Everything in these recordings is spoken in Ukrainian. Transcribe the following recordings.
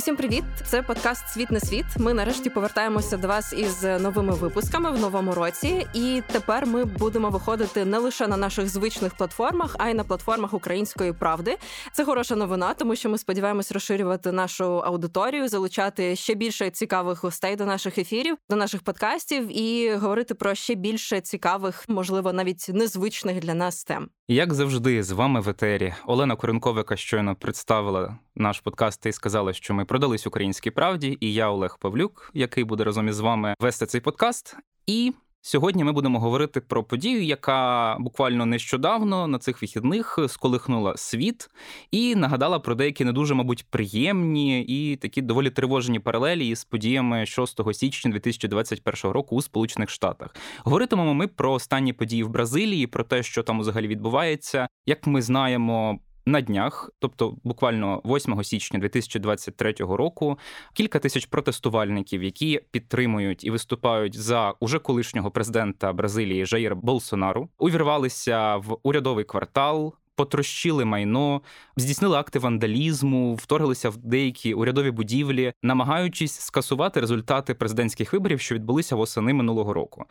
Усім привіт! Це подкаст Світ не світ. Ми нарешті повертаємося до вас із новими випусками в новому році. І тепер ми будемо виходити не лише на наших звичних платформах, а й на платформах української правди. Це хороша новина, тому що ми сподіваємось розширювати нашу аудиторію, залучати ще більше цікавих гостей до наших ефірів, до наших подкастів і говорити про ще більше цікавих, можливо, навіть незвичних для нас тем. Як завжди, з вами в етері Олена Коренковика щойно представила наш подкаст і сказала, що ми продались українській правді, і я Олег Павлюк, який буде разом із вами вести цей подкаст. І Сьогодні ми будемо говорити про подію, яка буквально нещодавно на цих вихідних сколихнула світ і нагадала про деякі не дуже, мабуть, приємні і такі доволі тривожні паралелі із подіями 6 січня 2021 року у Сполучених Штатах. Говоритимемо ми про останні події в Бразилії, про те, що там взагалі відбувається. Як ми знаємо, на днях, тобто буквально 8 січня 2023 року, кілька тисяч протестувальників, які підтримують і виступають за уже колишнього президента Бразилії Жаїра Болсонару, увірвалися в урядовий квартал. Потрощили майно, здійснили акти вандалізму, вторглися в деякі урядові будівлі, намагаючись скасувати результати президентських виборів, що відбулися восени минулого року.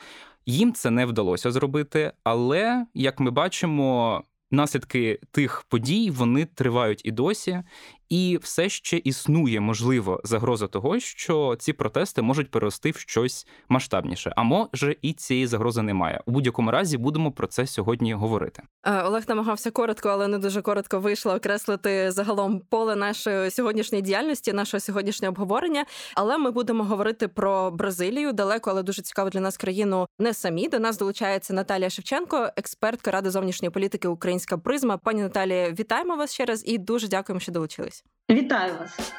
Їм це не вдалося зробити, але як ми бачимо, наслідки тих подій вони тривають і досі, і все ще існує можливо загроза того, що ці протести можуть перерости в щось масштабніше. А може і цієї загрози немає. У будь-якому разі будемо про це сьогодні говорити. Е, Олег намагався коротко, але не дуже коротко вийшло окреслити загалом поле нашої сьогоднішньої діяльності, нашого сьогоднішнього обговорення. Але ми будемо говорити про Бразилію далеко, але дуже цікаво для нас країну не самі. До нас долучається Наталія Шевченко, експертка ради зовнішньої політики Українська призма. Пані Наталія, вітаємо вас ще раз і дуже дякуємо, що долучились. Вітаю вас.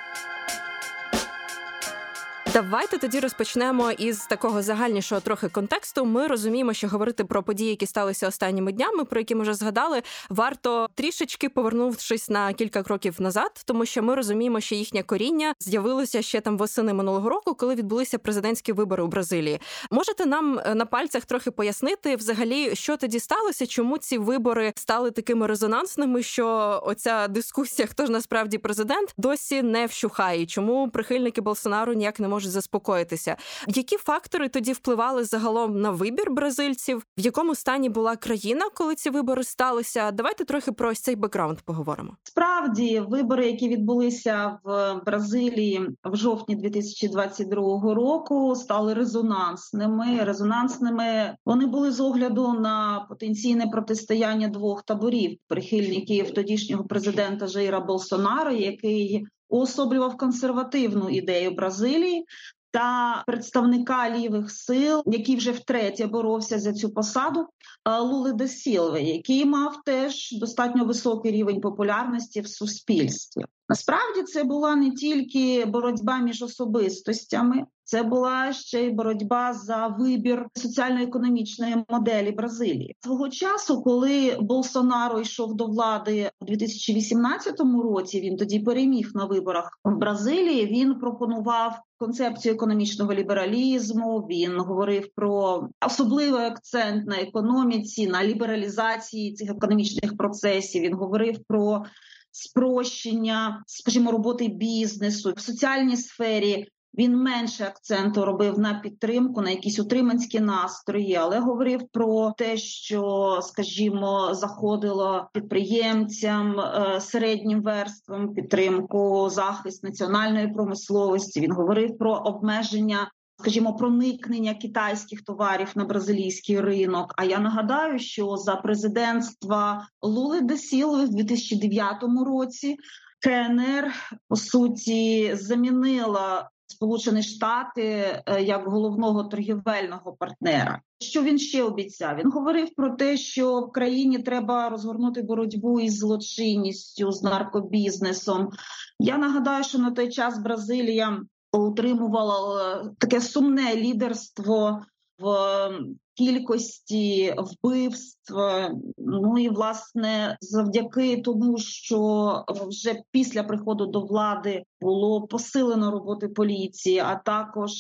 Давайте тоді розпочнемо із такого загальнішого трохи контексту. Ми розуміємо, що говорити про події, які сталися останніми днями, про які ми вже згадали, варто трішечки повернувшись на кілька кроків назад, тому що ми розуміємо, що їхнє коріння з'явилося ще там восени минулого року, коли відбулися президентські вибори у Бразилії. Можете нам е, на пальцях трохи пояснити, взагалі, що тоді сталося, чому ці вибори стали такими резонансними, що оця дискусія, хто ж насправді президент, досі не вщухає. Чому прихильники Болсонару ніяк не можуть можуть заспокоїтися. Які фактори тоді впливали загалом на вибір бразильців? В якому стані була країна, коли ці вибори сталися? Давайте трохи про ось цей бекграунд поговоримо. Справді, вибори, які відбулися в Бразилії в жовтні 2022 року, стали резонансними. Резонансними вони були з огляду на потенційне протистояння двох таборів прихильників тодішнього президента Жаїра Болсонара, який уособлював консервативну ідею Бразилії. Та представника лівих сил, який вже втретє боровся за цю посаду, е, Лули де Сілви, який мав теж достатньо високий рівень популярності в суспільстві. Насправді це була не тільки боротьба між особистостями, це була ще й боротьба за вибір соціально-економічної моделі Бразилії. Свого часу, коли Болсонаро йшов до влади у 2018 році, він тоді переміг на виборах в Бразилії. Він пропонував концепцію економічного лібералізму. Він говорив про особливий акцент на економіці, на лібералізації цих економічних процесів. Він говорив про спрощення, скажімо, роботи бізнесу в соціальній сфері. Він менше акценту робив на підтримку, на якісь утриманські настрої, але говорив про те, що, скажімо, заходило підприємцям, е, середнім верствам підтримку, захист національної промисловості. Він говорив про обмеження скажімо, проникнення китайських товарів на бразилійський ринок. А я нагадаю, що за президентства Лули де Сілви в 2009 році КНР по суті замінила. Сполучені Штати е, як головного торгівельного партнера. Що він ще обіцяв? Він говорив про те, що в країні треба розгорнути боротьбу із злочинністю з наркобізнесом. Я нагадаю, що на той час Бразилія утримувала е, таке сумне лідерство в кількості вбивств. Ну і власне завдяки тому, що вже після приходу до влади було посилено роботи поліції, а також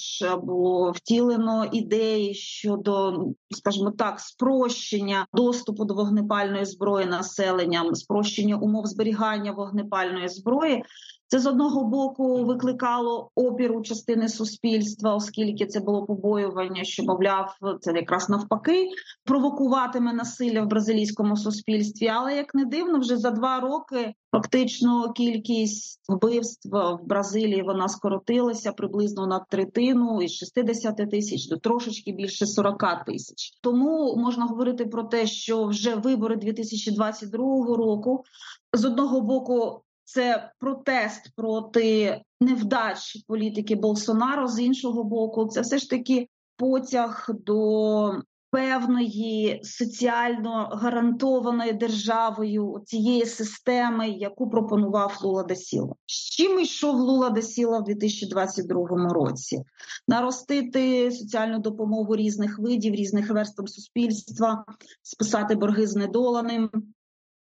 було втілено ідеї щодо, скажімо так, спрощення доступу до вогнепальної зброї населенням, спрощення умов зберігання вогнепальної зброї. Це з одного боку викликало опір у частини суспільства, оскільки це було побоювання, що мовляв, це якраз навпаки провокуватиме насилля в бразилійському суспільстві. Але як не дивно, вже за два роки фактично кількість вбивств в Бразилії вона скоротилася приблизно на третину із 60 тисяч до трошечки більше 40 тисяч. Тому можна говорити про те, що вже вибори 2022 року з одного боку це протест проти невдач політики Болсонаро. З іншого боку, це все ж таки потяг до певної соціально гарантованої державою цієї системи, яку пропонував Лула да Сілва. З чим йшов Лула да Сілва в 2022 році? Наростити соціальну допомогу різних видів, різних верств суспільства, списати борги з недоланим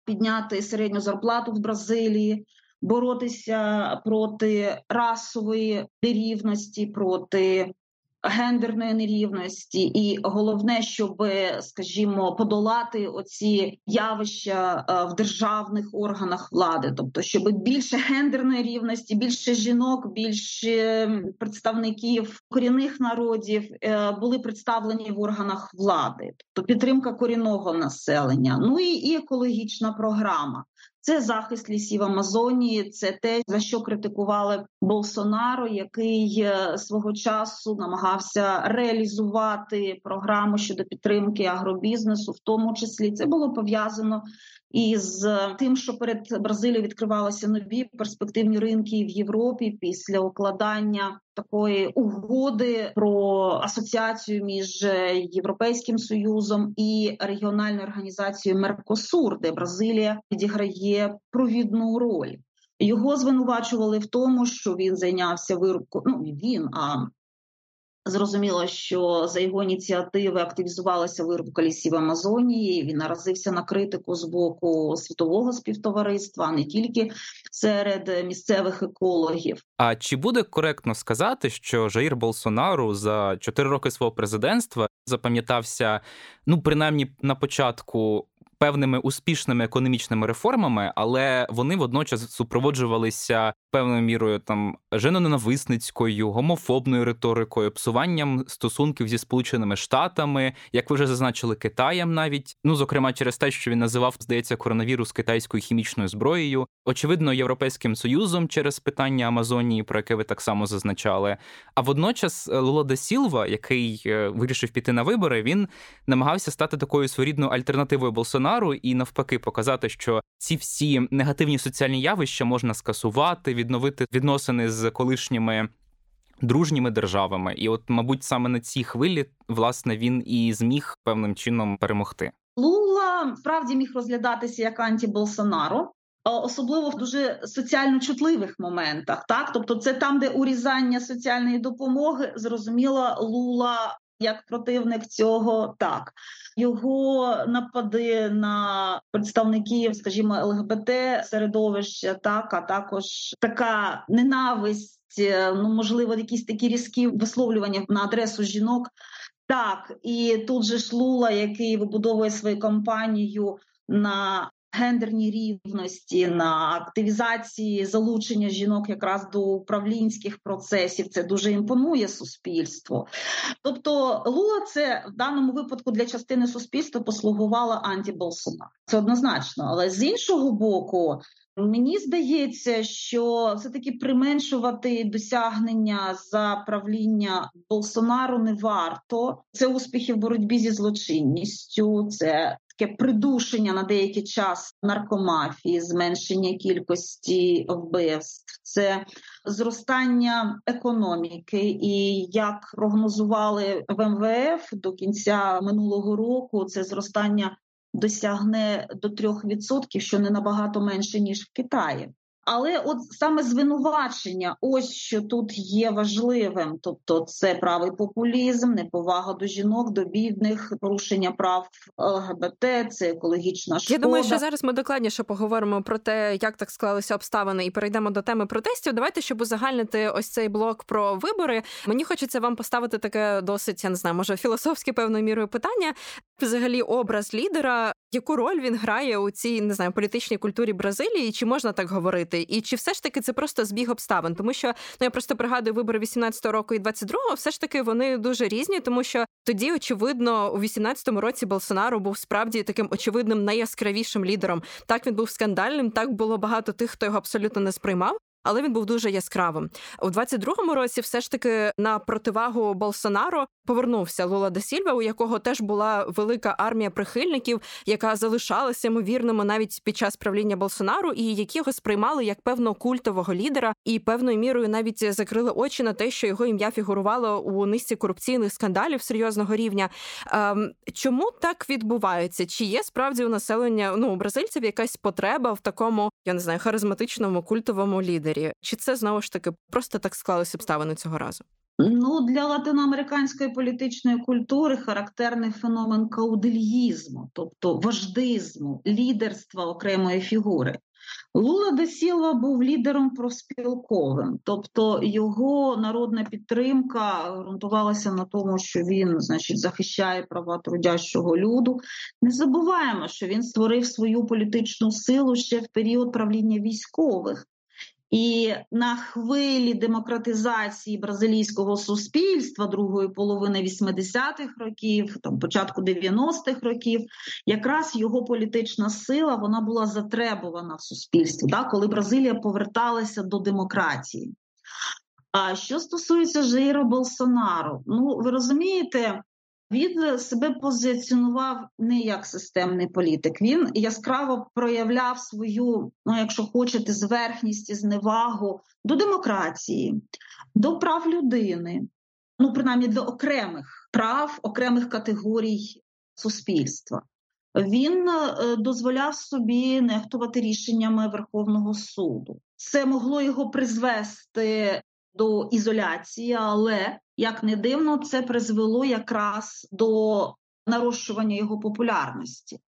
підняти середню зарплату в Бразилії, боротися проти расової нерівності, проти гендерної нерівності, і головне, щоб, скажімо, подолати оці явища е, в державних органах влади, тобто, щоб більше гендерної рівності, більше жінок, більше представників корінних народів е, були представлені в органах влади, тобто підтримка корінного населення, ну і, і екологічна програма. Це захист лісів Амазонії, це те, за що критикували Болсонаро, який е, свого часу намагався реалізувати програму щодо підтримки агробізнесу, в тому числі. Це було пов'язано із тим, що перед Бразилією відкривалися нові перспективні ринки в Європі після укладання такої угоди про асоціацію між Європейським союзом і регіональною організацією Меркосур, де Бразилія відіграє провідну роль. Його звинувачували в тому, що він зайнявся вирубкою. Ну він а Зрозуміло, що за його ініціативи активізувалася вирубка лісів Амазонії. Він наразився на критику з боку світового співтовариства, а не тільки серед місцевих екологів. А чи буде коректно сказати, що Жаїр Болсонару за чотири роки свого президентства запам'ятався, ну принаймні на початку певними успішними економічними реформами, але вони водночас супроводжувалися певною мірою там женоненависницькою, гомофобною риторикою, псуванням стосунків зі сполученими штатами, як ви вже зазначили, Китаєм навіть ну зокрема через те, що він називав, здається, коронавірус китайською хімічною зброєю, очевидно, європейським союзом через питання Амазонії, про яке ви так само зазначали. А водночас е, Лула де Сілва, який е, вирішив піти на вибори, він намагався стати такою своєрідною альтернативою Болсонару, Болсонару і навпаки показати, що ці всі негативні соціальні явища можна скасувати, відновити відносини з колишніми. Дружніми державами, і, от, мабуть, саме на цій хвилі власне він і зміг певним чином перемогти. Лула справді міг розглядатися як анті-Болсонаро, особливо в дуже соціально чутливих моментах. Так, тобто, це там, де урізання соціальної допомоги, зрозуміло, Лула як противник цього так його напади на представників, скажімо, ЛГБТ середовища, так а також така ненависть, е, ну можливо, якісь такі різкі висловлювання на адресу жінок. Так, і тут же ж Лула, який вибудовує свою кампанію на гендерній рівності, на активізації залучення жінок якраз до управлінських процесів. Це дуже імпонує суспільство. Тобто, Лула це в даному випадку для частини суспільства послугувала антіболсона. Це однозначно, але з іншого боку. Мені здається, що все таки применшувати досягнення за правління Болсонару не варто. Це успіхи в боротьбі зі злочинністю, це таке придушення на деякий час наркомафії, зменшення кількості вбивств, це зростання економіки. І як прогнозували в МВФ до кінця минулого року, це зростання досягне до 3%, що не набагато менше ніж в Китаї. Але от саме звинувачення, ось що тут є важливим, тобто це правий популізм, неповага до жінок, до бідних, порушення прав ЛГБТ, це екологічна шкода. Я думаю, що зараз ми докладніше поговоримо про те, як так склалися обставини, і перейдемо до теми протестів. Давайте, щоб узагальнити ось цей блок про вибори. Мені хочеться вам поставити таке досить, я не знаю, може філософське певною мірою питання. Взагалі, образ лідера, яку роль він грає у цій не знаю політичній культурі Бразилії? Чи можна так говорити? І чи все ж таки це просто збіг обставин? Тому що ну я просто пригадую вибори 18-го року і 22-го, все ж таки вони дуже різні, тому що тоді, очевидно, у 18-му році Болсонару був справді таким очевидним найяскравішим лідером. Так він був скандальним. Так було багато тих, хто його абсолютно не сприймав але він був дуже яскравим. У 22-му році, все ж таки, на противагу Болсонаро повернувся Лула де Сільва, у якого теж була велика армія прихильників, яка залишалася ймовірними навіть під час правління Болсонару, і які його сприймали як певного культового лідера, і певною мірою навіть закрили очі на те, що його ім'я фігурувало у низці корупційних скандалів серйозного рівня. Ем, чому так відбувається? Чи є справді у населення ну у бразильців якась потреба в такому, я не знаю, харизматичному культовому лідері? чи це знову ж таки просто так склалися обставини цього разу? Ну для латиноамериканської політичної культури характерний феномен каудильїзму, тобто вождизму, лідерства окремої фігури. Лула де Сілва був лідером профспілковим, тобто його народна підтримка ґрунтувалася на тому, що він, значить, захищає права трудящого люду. Не забуваємо, що він створив свою політичну силу ще в період правління військових. І на хвилі демократизації бразилійського суспільства другої половини 80-х років, там початку 90-х років, якраз його політична сила вона була затребувана в суспільстві, да, коли Бразилія поверталася до демократії. А що стосується Жейро Болсонару, ну ви розумієте, він себе позиціонував не як системний політик. Він яскраво проявляв свою, ну якщо хочете, зверхність і зневагу до демократії, до прав людини, ну принаймні до окремих прав, окремих категорій суспільства. Він е, дозволяв собі нехтувати рішеннями Верховного суду. Це могло його призвести до ізоляції, але як не дивно, це призвело якраз до нарощування його популярності.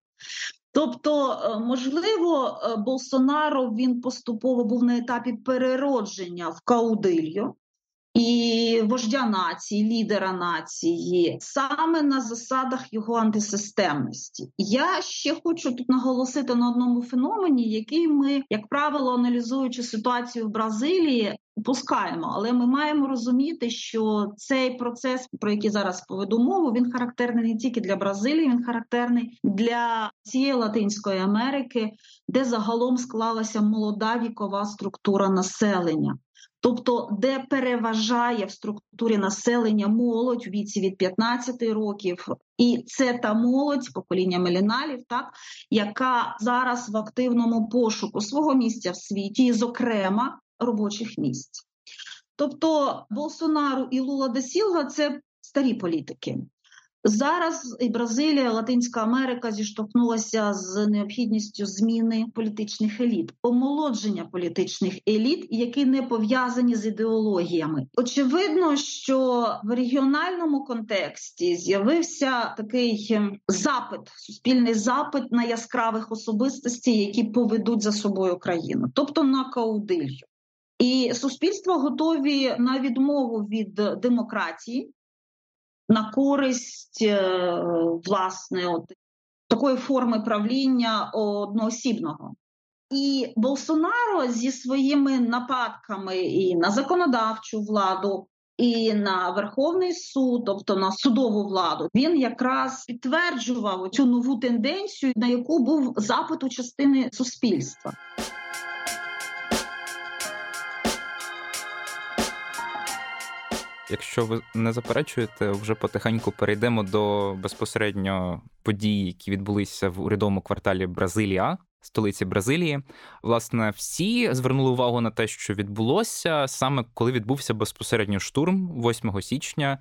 Тобто, е, можливо, е, Болсонаро він поступово був на етапі переродження в Каудильо, і вождя нації, лідера нації, саме на засадах його антисистемності. Я ще хочу тут наголосити на одному феномені, який ми, як правило, аналізуючи ситуацію в Бразилії, пускаємо, але ми маємо розуміти, що цей процес, про який зараз поведу мову, він характерний не тільки для Бразилії, він характерний для цієї Латинської Америки, де загалом склалася молода вікова структура населення тобто де переважає в структурі населення молодь у віці від 15 років, і це та молодь покоління меліналів, так яка зараз в активному пошуку свого місця в світі, зокрема робочих місць. Тобто Болсонару і Лула де Сілва це старі політики. Зараз і Бразилія, Латинська Америка зіштовхнулася з необхідністю зміни політичних еліт, омолодження політичних еліт, які не пов'язані з ідеологіями. Очевидно, що в регіональному контексті з'явився такий ем, запит, суспільний запит на яскравих особистостей, які поведуть за собою країну, тобто на каудилью. І суспільства готові на відмову від демократії на користь е, власне от такої форми правління одноосібного. І Болсонаро зі своїми нападками і на законодавчу владу, і на Верховний суд, тобто на судову владу, він якраз підтверджував цю нову тенденцію, на яку був запит у частини суспільства. Якщо ви не заперечуєте, вже потихеньку перейдемо до безпосередньо подій, які відбулися в урядовому кварталі Бразилія, столиці Бразилії. Власне, всі звернули увагу на те, що відбулося саме коли відбувся безпосередньо штурм 8 січня.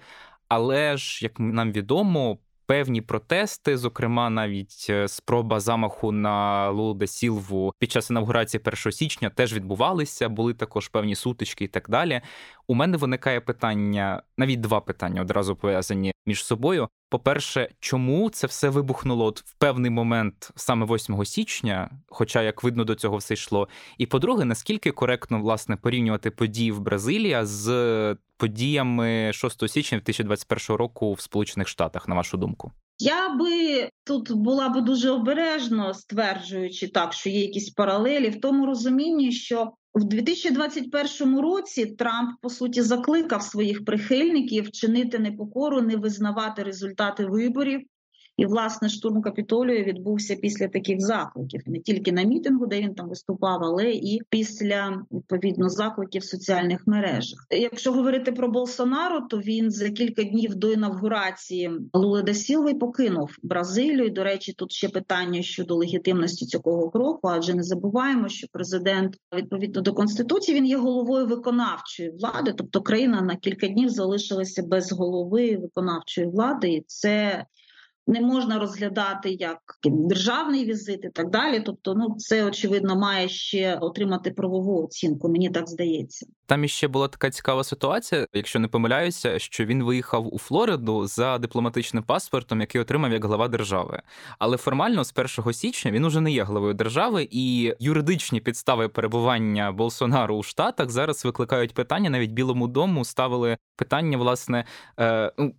Але ж, як нам відомо, певні протести, зокрема, навіть е, спроба замаху на Лулу Сілву під час інавгурації 1 січня теж відбувалися, були також певні сутички і так далі. У мене виникає питання, навіть два питання одразу пов'язані між собою. По-перше, чому це все вибухнуло от в певний момент саме 8 січня, хоча як видно до цього все йшло. І по-друге, наскільки коректно власне порівнювати події в Бразилії з подіями 6 січня 2021 року в Сполучених Штатах, на вашу думку? Я би тут була би дуже обережно стверджуючи так, що є якісь паралелі в тому розумінні, що в 2021 році Трамп по суті закликав своїх прихильників чинити непокору, не визнавати результати виборів і власне штурм капітолію відбувся після таких закликів, не тільки на мітингу, де він там виступав, але і після відповідно закликів в соціальних мережах. Якщо говорити про Болсонаро, то він за кілька днів до інавгурації Лули да Сілви покинув Бразилію. І, До речі, тут ще питання щодо легітимності цього кроку, адже не забуваємо, що президент відповідно до конституції він є головою виконавчої влади, тобто країна на кілька днів залишилася без голови виконавчої влади, і це не можна розглядати як державний візит і так далі. Тобто, ну це очевидно має ще отримати правову оцінку. Мені так здається. Там іще була така цікава ситуація, якщо не помиляюся, що він виїхав у Флориду за дипломатичним паспортом, який отримав як глава держави. Але формально з 1 січня він уже не є главою держави, і юридичні підстави перебування Болсонару у Штатах зараз викликають питання. Навіть Білому дому ставили питання, власне. Е, ну,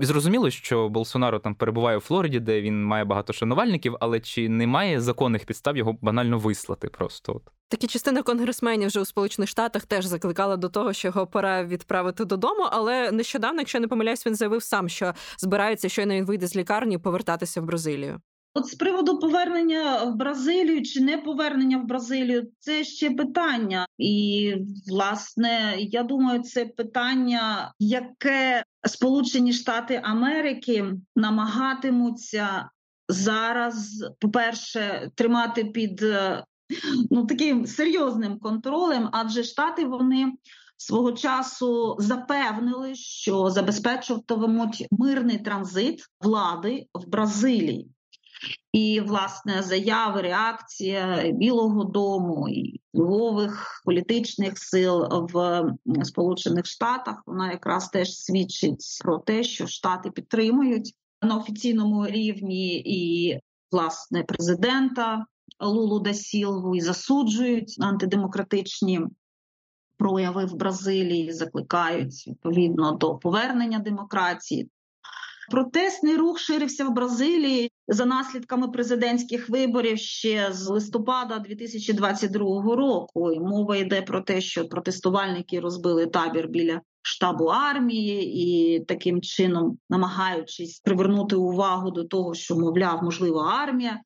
Зрозуміло, що Болсонаро там перебуває у Флориді, де він має багато шанувальників, але чи немає законних підстав його банально вислати просто? Такі частина конгресменів вже у Сполучених Штатах теж закликала до того, що його пора відправити додому. Але нещодавно, якщо не помиляюсь, він заявив сам, що збирається щойно він вийде з лікарні повертатися в Бразилію. От з приводу повернення в Бразилію чи не повернення в Бразилію, це ще питання, і власне я думаю, це питання, яке Сполучені Штати Америки намагатимуться зараз, по-перше, тримати під ну таким серйозним контролем, адже штати вони. Свого часу запевнили, що забезпечуватимуть мирний транзит влади в Бразилії. І власне заяви, реакція Білого Дому і впливових політичних сил в Сполучених Штатах вона якраз теж свідчить про те, що Штати підтримують на офіційному рівні і власне президента Лулу да Сілву і засуджують антидемократичні. Прояви в Бразилії закликають відповідно до повернення демократії. Протестний рух ширився в Бразилії за наслідками президентських виборів ще з листопада 2022 року. І Мова йде про те, що протестувальники розбили табір біля штабу армії і таким чином, намагаючись привернути увагу до того, що мовляв, можливо, армія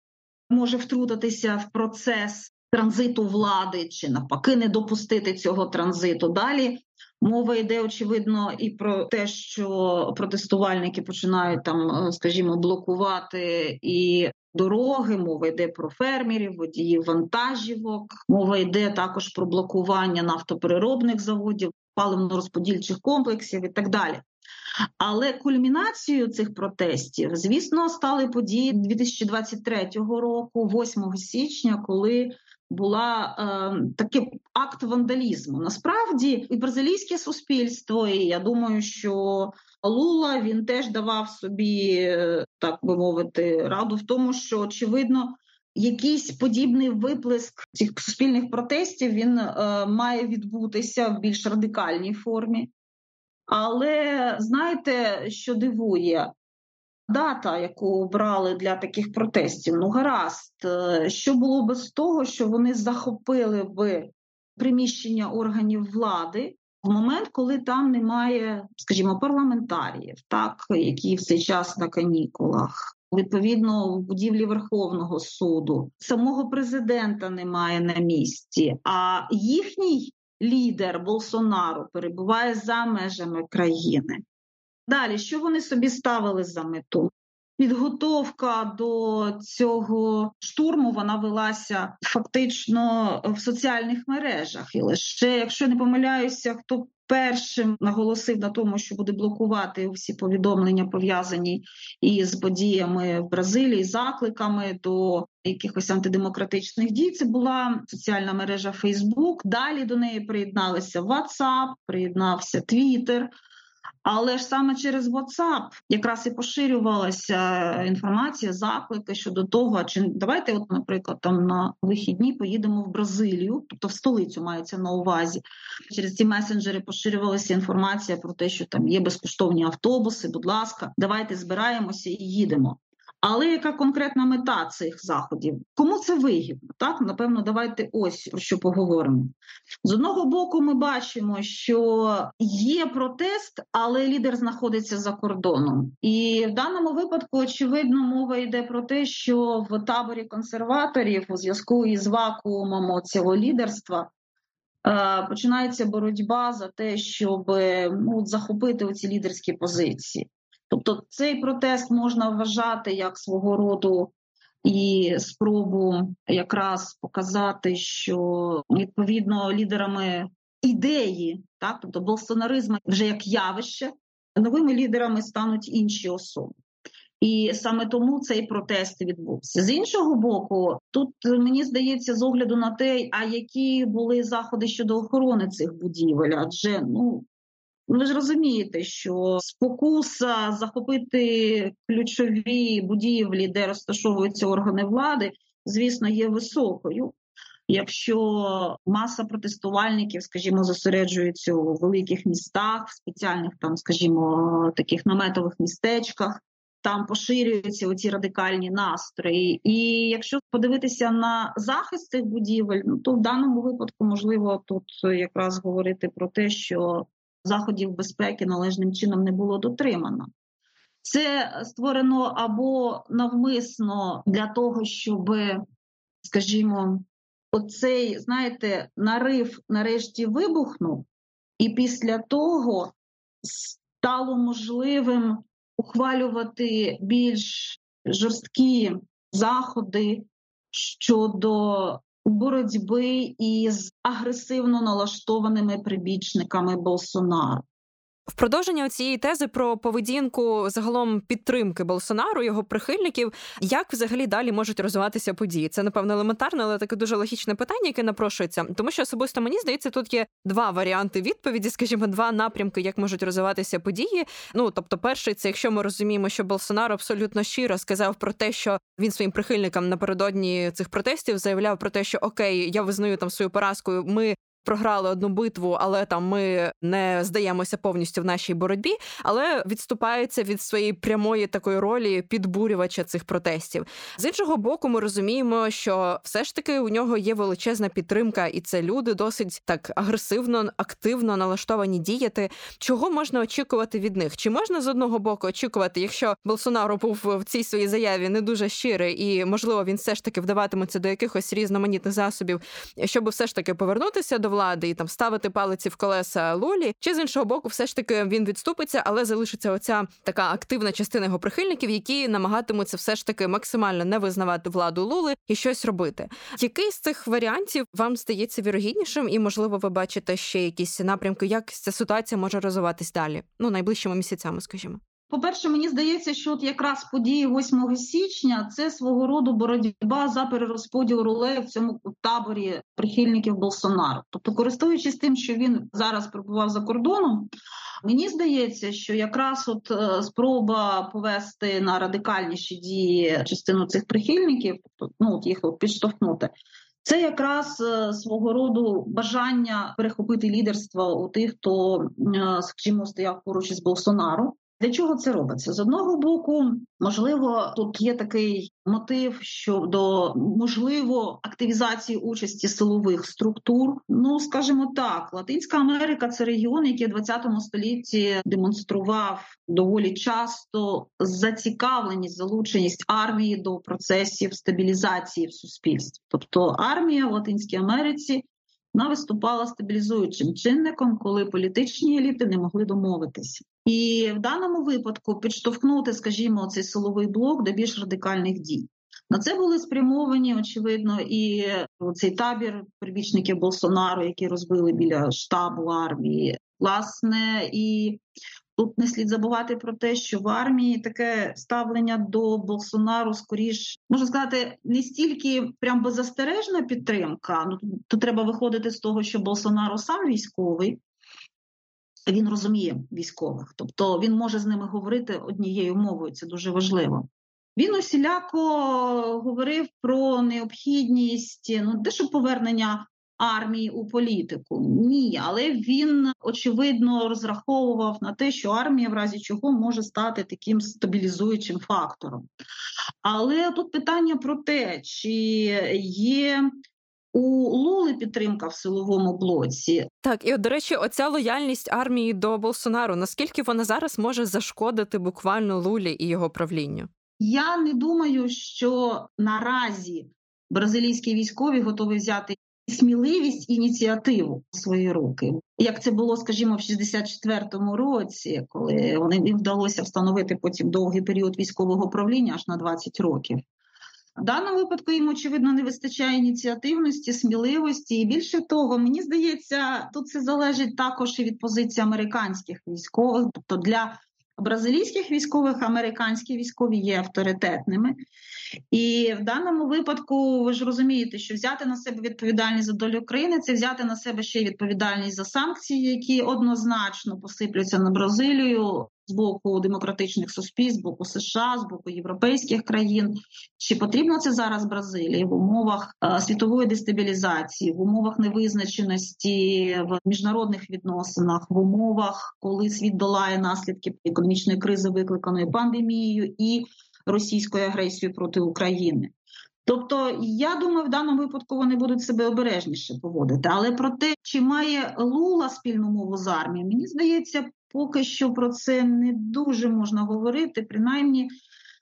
може втрутитися в процес. Транзиту влади чи навпаки не допустити цього транзиту. Далі Мова йде очевидно і про те, що протестувальники починають там, е, скажімо, блокувати і дороги. Мова йде про фермерів, водіїв вантажівок. Мова йде також про блокування нафтопереробних заводів, паливно-розподільчих комплексів і так далі. Але кульмінацією цих протестів, звісно, стали події 2023 року, 8 січня, коли була е, такий акт вандалізму. Насправді, і бразилійське суспільство, і я думаю, що Лула він теж давав собі, е, так би мовити, раду в тому, що очевидно. Якийсь подібний виплеск цих суспільних протестів він е, має відбутися в більш радикальній формі. Але знаєте, що дивує? Дата, яку обрали для таких протестів. Ну, гаразд, е, що було без того, що вони захопили би приміщення органів влади в момент, коли там немає, скажімо, парламентаріїв, так які в цей час на канікулах. Відповідно, в будівлі Верховного суду самого президента немає на місці, а їхній лідер Болсонару перебуває за межами країни. Далі, що вони собі ставили за мету? Підготовка до цього штурму вона велася фактично в соціальних мережах, і лише якщо не помиляюся, хто першим наголосив на тому, що буде блокувати всі повідомлення пов'язані із подіями в Бразилії, закликами до якихось антидемократичних дій. Це була соціальна мережа Фейсбук. Далі до неї приєдналися WhatsApp, приєднався Twitter. Але ж саме через WhatsApp якраз і поширювалася інформація, заклики щодо того, чи давайте, от, наприклад, там на вихідні поїдемо в Бразилію, тобто в столицю мається на увазі. Через ці месенджери поширювалася інформація про те, що там є безкоштовні автобуси. Будь ласка, давайте збираємося і їдемо. Але яка конкретна мета цих заходів? Кому це вигідно? Так, напевно, давайте ось про що поговоримо. З одного боку, ми бачимо, що є протест, але лідер знаходиться за кордоном. І в даному випадку, очевидно, мова йде про те, що в таборі консерваторів у зв'язку із вакуумом цього лідерства. Е, починається боротьба за те, щоб ну, захопити оці лідерські позиції. Тобто цей протест можна вважати як свого роду і спробу якраз показати, що відповідно лідерами ідеї, так тобто болсонаризму вже як явище, новими лідерами стануть інші особи. І саме тому цей протест відбувся з іншого боку. Тут мені здається, з огляду на те, а які були заходи щодо охорони цих будівель, адже ну ви ж розумієте, що спокуса захопити ключові будівлі, де розташовуються органи влади, звісно, є високою. Якщо маса протестувальників, скажімо, зосереджується у великих містах, в спеціальних там, скажімо, таких наметових містечках, там поширюються оці радикальні настрої. І якщо подивитися на захист цих будівель, ну то в даному випадку можливо тут якраз говорити про те, що заходів безпеки належним чином не було дотримано. Це створено або навмисно для того, щоб, скажімо, оцей, знаєте, нарив нарешті вибухнув, і після того стало можливим ухвалювати більш жорсткі заходи щодо боротьби із агресивно налаштованими прибічниками Болсонaro. В продовження цієї тези про поведінку загалом підтримки Болсонару, його прихильників, як взагалі далі можуть розвиватися події? Це напевно елементарне, але таке дуже логічне питання, яке напрошується. Тому що особисто мені здається, тут є два варіанти відповіді, скажімо, два напрямки, як можуть розвиватися події. Ну тобто, перший це якщо ми розуміємо, що Болсонар абсолютно щиро сказав про те, що він своїм прихильникам напередодні цих протестів заявляв про те, що окей, я визнаю там свою поразку. Ми програли одну битву, але там ми не здаємося повністю в нашій боротьбі, але відступається від своєї прямої такої ролі підбурювача цих протестів. З іншого боку, ми розуміємо, що все ж таки у нього є величезна підтримка, і це люди досить так агресивно, активно налаштовані діяти. Чого можна очікувати від них? Чи можна з одного боку очікувати, якщо Болсонаро був в цій своїй заяві не дуже щирий, і можливо він все ж таки вдаватиметься до якихось різноманітних засобів, щоб все ж таки повернутися до влади і там ставити палиці в колеса Лолі, чи з іншого боку, все ж таки він відступиться, але залишиться оця така активна частина його прихильників, які намагатимуться все ж таки максимально не визнавати владу Лули і щось робити. Який з цих варіантів вам здається вірогіднішим, і можливо, ви бачите ще якісь напрямки, як ця ситуація може розвиватись далі? Ну найближчими місяцями, скажімо. По-перше, мені здається, що от якраз події 8 січня це свого роду боротьба за перерозподіл ролей в цьому таборі прихильників Болсонару. Тобто, користуючись тим, що він зараз перебував за кордоном, мені здається, що якраз от е, спроба повести на радикальніші дії частину цих прихильників, тобто ну от їх підштовхнути. Це якраз е, свого роду бажання перехопити лідерство у тих, хто е, скажімо, стояв поруч із Болсонару. Для чого це робиться? З одного боку, можливо, тут є такий мотив щодо можливо активізації участі силових структур. Ну скажімо так, Латинська Америка це регіон, який в 20 столітті демонстрував доволі часто зацікавленість, залученість армії до процесів стабілізації в суспільстві. Тобто армія в Латинській Америці. Вона виступала стабілізуючим чинником, коли політичні еліти не могли домовитися. І в даному випадку підштовхнути, скажімо, цей силовий блок до більш радикальних дій. На це були спрямовані, очевидно, і цей табір прибічників Болсонару, які розбили біля штабу армії, власне, і тут не слід забувати про те, що в армії таке ставлення до Болсонару, скоріш можна сказати, не стільки прям беззастережна підтримка. Ну тут треба виходити з того, що Болсонару сам військовий. Він розуміє військових, тобто він може з ними говорити однією мовою. Це дуже важливо. Він усіляко говорив про необхідність ну дещо повернення армії у політику. Ні, але він очевидно розраховував на те, що армія, в разі чого, може стати таким стабілізуючим фактором. Але тут питання про те, чи є. У Лули підтримка в силовому блоці. Так, і до речі, оця лояльність армії до Болсонару. Наскільки вона зараз може зашкодити буквально Лулі і його правлінню? Я не думаю, що наразі бразилійські військові готові взяти сміливість ініціативу в свої руки, як це було, скажімо, в 64-му році, коли вони їм вдалося встановити потім довгий період військового правління аж на 20 років. В даному випадку їм очевидно не вистачає ініціативності, сміливості, і більше того, мені здається, тут це залежить також і від позиції американських військових, тобто для бразилійських військових, американські військові є авторитетними. І в даному випадку ви ж розумієте, що взяти на себе відповідальність за долю країни це взяти на себе ще відповідальність за санкції, які однозначно посиплються на Бразилію з боку демократичних суспільств, з боку США, з боку європейських країн. Чи потрібно це зараз Бразилії в умовах е, світової дестабілізації, в умовах невизначеності в міжнародних відносинах, в умовах, коли світ долає наслідки економічної кризи, викликаної пандемією і російською агресією проти України? Тобто, я думаю, в даному випадку вони будуть себе обережніше поводити. Але про те, чи має Лула спільну мову з армією, мені здається, поки що про це не дуже можна говорити, принаймні.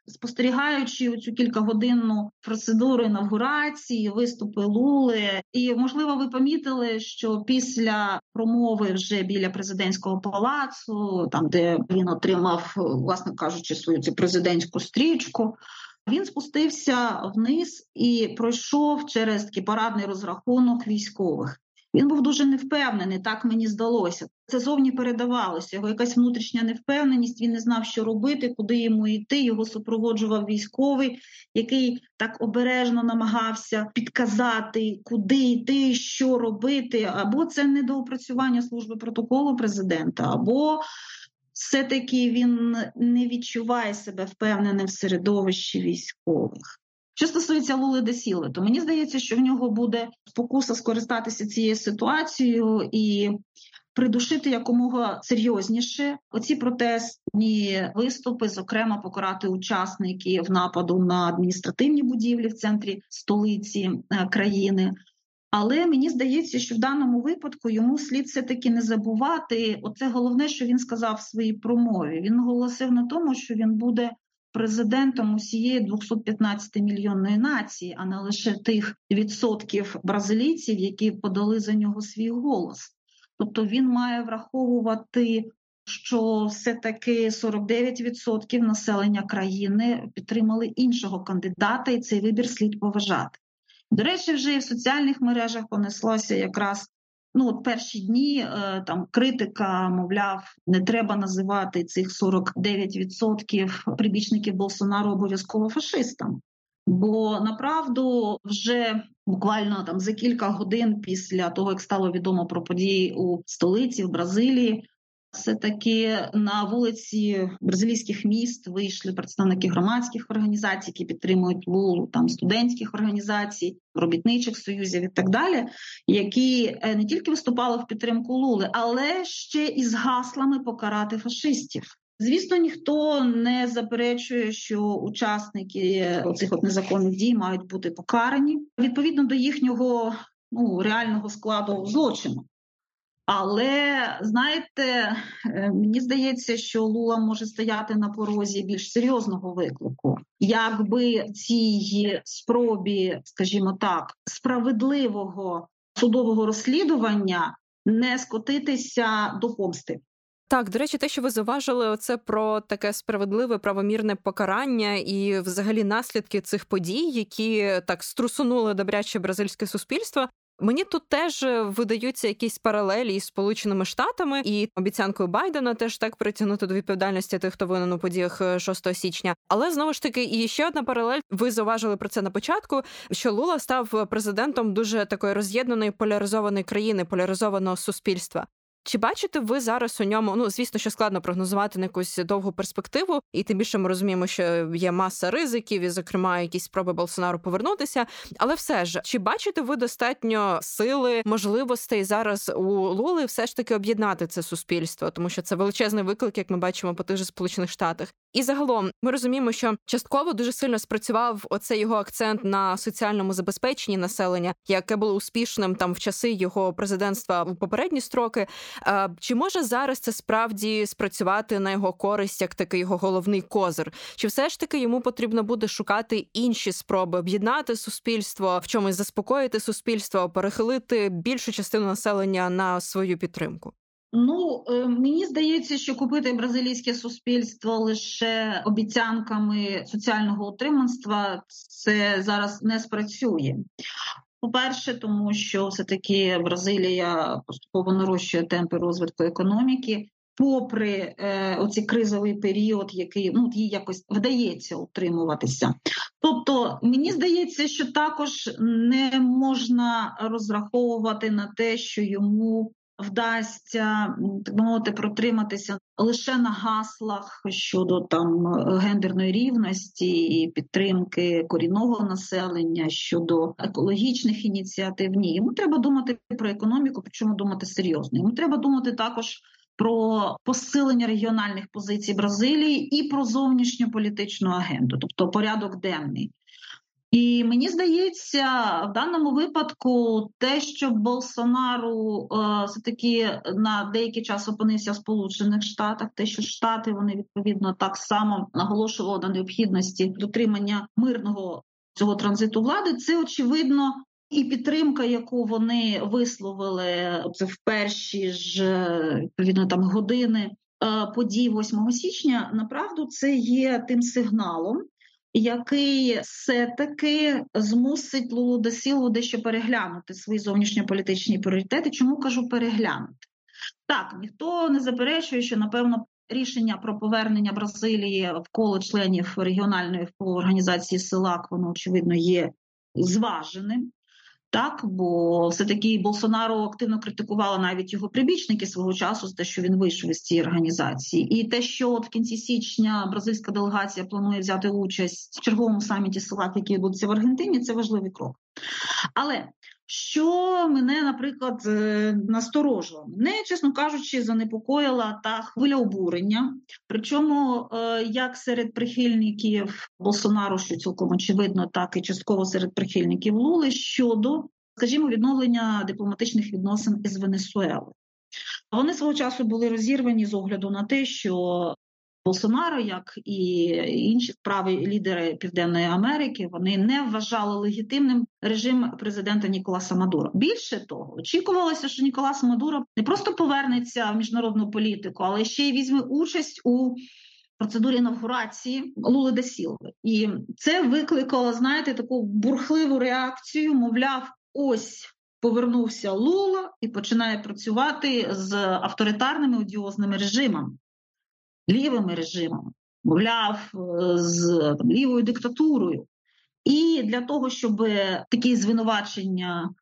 Спостерігаючи цю кількагодинну процедуру інавгурації, виступи Лули, і можливо, ви помітили, що після промови вже біля президентського палацу, там де він отримав, власне кажучи, свою цю президентську стрічку, він спустився вниз і пройшов через такий парадний розрахунок військових. Він був дуже невпевнений, так мені здалося. Це зовні передавалося. Його якась внутрішня невпевненість. Він не знав, що робити, куди йому йти. Його супроводжував військовий, який так обережно намагався підказати, куди йти, що робити. Або це недоопрацювання служби протоколу президента, або все-таки він не відчуває себе впевненим в середовищі військових. Що стосується Лули Десіли, то мені здається, що в нього буде спокуса скористатися цією ситуацією і придушити якомога серйозніше оці протестні виступи, зокрема покарати учасників нападу на адміністративні будівлі в центрі столиці е, країни. Але мені здається, що в даному випадку йому слід все таки не забувати. Оце головне, що він сказав в своїй промові. Він наголосив на тому, що він буде президентом усієї 215 мільйонної нації, а не лише тих відсотків бразилійців, які подали за нього свій голос. Тобто він має враховувати. Що все-таки 49% населення країни підтримали іншого кандидата, і цей вибір слід поважати. До речі, вже і в соціальних мережах понеслося якраз ну от перші дні е, там критика, мовляв, не треба називати цих 49% прибічників Болсонару обов'язково фашистами. Бо направду вже буквально там за кілька годин після того, як стало відомо про події у столиці в Бразилії, все таки на вулиці бразилійських міст вийшли представники громадських організацій, які підтримують Лулу, там студентських організацій, робітничих союзів і так далі, які е, не тільки виступали в підтримку Лули, але ще і з гаслами покарати фашистів. Звісно, ніхто не заперечує, що учасники цих незаконних дій мають бути покарані відповідно до їхнього ну реального складу злочину. Але знаєте, е, мені здається, що Лула може стояти на порозі більш серйозного виклику, якби цій спробі, скажімо так, справедливого судового розслідування не скотитися до помсти. Так, до речі, те, що ви зауважили, це про таке справедливе правомірне покарання і, взагалі, наслідки цих подій, які так струсунули добряче бразильське суспільство. Мені тут теж видаються якісь паралелі із Сполученими Штатами і обіцянкою Байдена теж так притягнути до відповідальності тих, хто винен у подіях 6 е, січня. Але знову ж таки, і ще одна паралель. Ви зауважили про це на початку. Що Лула став президентом дуже такої роз'єднаної поляризованої країни, поляризованого суспільства. Чи бачите ви зараз у ньому? Ну звісно, що складно прогнозувати на якусь довгу перспективу, і тим більше ми розуміємо, що є маса ризиків, і, зокрема, якісь спроби Болсонару повернутися. Але все ж чи бачите ви достатньо сили, можливостей зараз у Лули все ж таки об'єднати це суспільство, тому що це величезний виклик, як ми бачимо по тих же сполучених штатах. І загалом ми розуміємо, що частково дуже сильно спрацював оцей його акцент на соціальному забезпеченні населення, яке було успішним там в часи його президентства у попередні строки. Чи може зараз це справді спрацювати на його користь як такий його головний козир? Чи все ж таки йому потрібно буде шукати інші спроби об'єднати суспільство, в чомусь заспокоїти суспільство, перехилити більшу частину населення на свою підтримку? Ну е, мені здається, що купити бразилійське суспільство лише обіцянками соціального утриманства це зараз не спрацює. По-перше, тому що все-таки Бразилія поступово нарощує темпи розвитку економіки, попри е, оцей кризовий період, який ну їй якось вдається утримуватися. Тобто, мені здається, що також не можна розраховувати на те, що йому вдасться так мовити протриматися лише на гаслах щодо там гендерної рівності і підтримки корінного населення щодо екологічних ініціатив. Ні, йому треба думати про економіку, причому думати серйозно. Йому треба думати також. Про посилення регіональних позицій Бразилії і про зовнішню політичну агенду, тобто порядок денний. І мені здається, в даному випадку те, що Болсонару е, все таки на деякий час опинився в Сполучених Штатах, те, що Штати вони відповідно так само наголошували на необхідності дотримання мирного цього транзиту влади, це очевидно. І підтримка, яку вони висловили це в перші ж відповідно там години е, подій 8 січня, направду це є тим сигналом, який все-таки змусить Лулу Десілу дещо переглянути свої зовнішньополітичні пріоритети. Чому кажу переглянути? Так, ніхто не заперечує, що напевно рішення про повернення Бразилії в коло членів регіональної організації СИЛАК, воно очевидно є зваженим. Так, бо все таки Болсонаро активно критикувала навіть його прибічники свого часу за те, що він вийшов із цієї організації, і те, що от в кінці січня бразильська делегація планує взяти участь в черговому саміті СЕЛАК, який відбудеться в Аргентині, це важливий крок. Але що мене, наприклад, е, насторожило, мене, чесно кажучи, занепокоїла та хвиля обурення. Причому е, як серед прихильників Болсонару, що цілком очевидно, так і частково серед прихильників Лули щодо, скажімо, відновлення дипломатичних відносин із Венесуелою. Вони свого часу були розірвані з огляду на те, що Болсонаро, як і інші праві лідери Південної Америки, вони не вважали легітимним режим президента Ніколаса Мадуро. Більше того, очікувалося, що Ніколас Мадуро не просто повернеться в міжнародну політику, але ще й візьме участь у процедурі інавгурації Лули де Сілви. І це викликало, знаєте, таку бурхливу реакцію. Мовляв, ось. Повернувся Лула і починає працювати з авторитарними одіозними режимами лівими режимами, мовляв, е, з там, лівою диктатурою. І для того, щоб такі звинувачення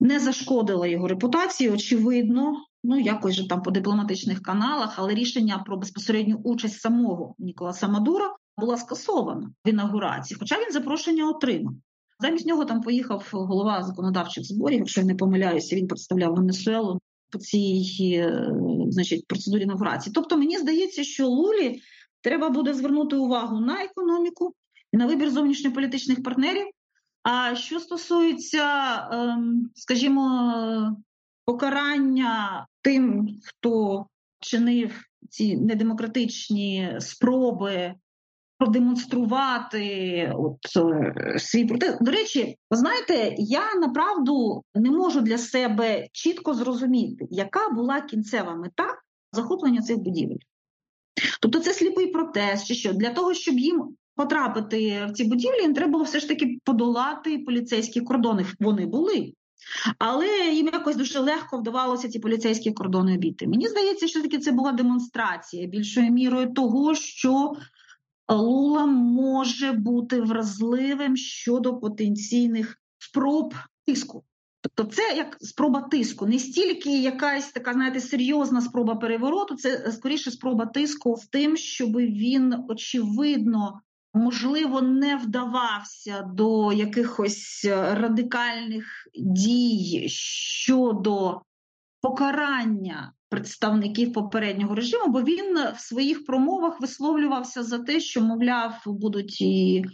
не зашкодили його репутації, очевидно, ну якось же там по дипломатичних каналах, але рішення про безпосередню участь самого Ніколаса Мадура була скасована в інаугурації, хоча він запрошення отримав. Замість нього там поїхав голова законодавчих зборів, якщо я не помиляюся, він представляв Венесуелу по цій е, значить, процедурі інавгурації. Тобто, мені здається, що Лулі треба буде звернути увагу на економіку і на вибір зовнішньополітичних партнерів. А що стосується, ем, скажімо, покарання тим, хто чинив ці недемократичні спроби продемонструвати от е, свій протест. До речі, ви знаєте, я направду не можу для себе чітко зрозуміти, яка була кінцева мета захоплення цих будівель. Тобто це сліпий протест, чи що для того, щоб їм потрапити в ці будівлі, їм треба було все ж таки подолати поліцейські кордони. Вони були. Але їм якось дуже легко вдавалося ці поліцейські кордони обійти. Мені здається, що таки це була демонстрація більшою мірою того, що Лула може бути вразливим щодо потенційних спроб тиску. Тобто, це як спроба тиску, не стільки якась така, знаєте, серйозна спроба перевороту, це скоріше спроба тиску в тим, щоб він очевидно можливо, не вдавався до якихось е, радикальних дій щодо покарання представників попереднього режиму, бо він в своїх промовах висловлювався за те, що, мовляв, будуть і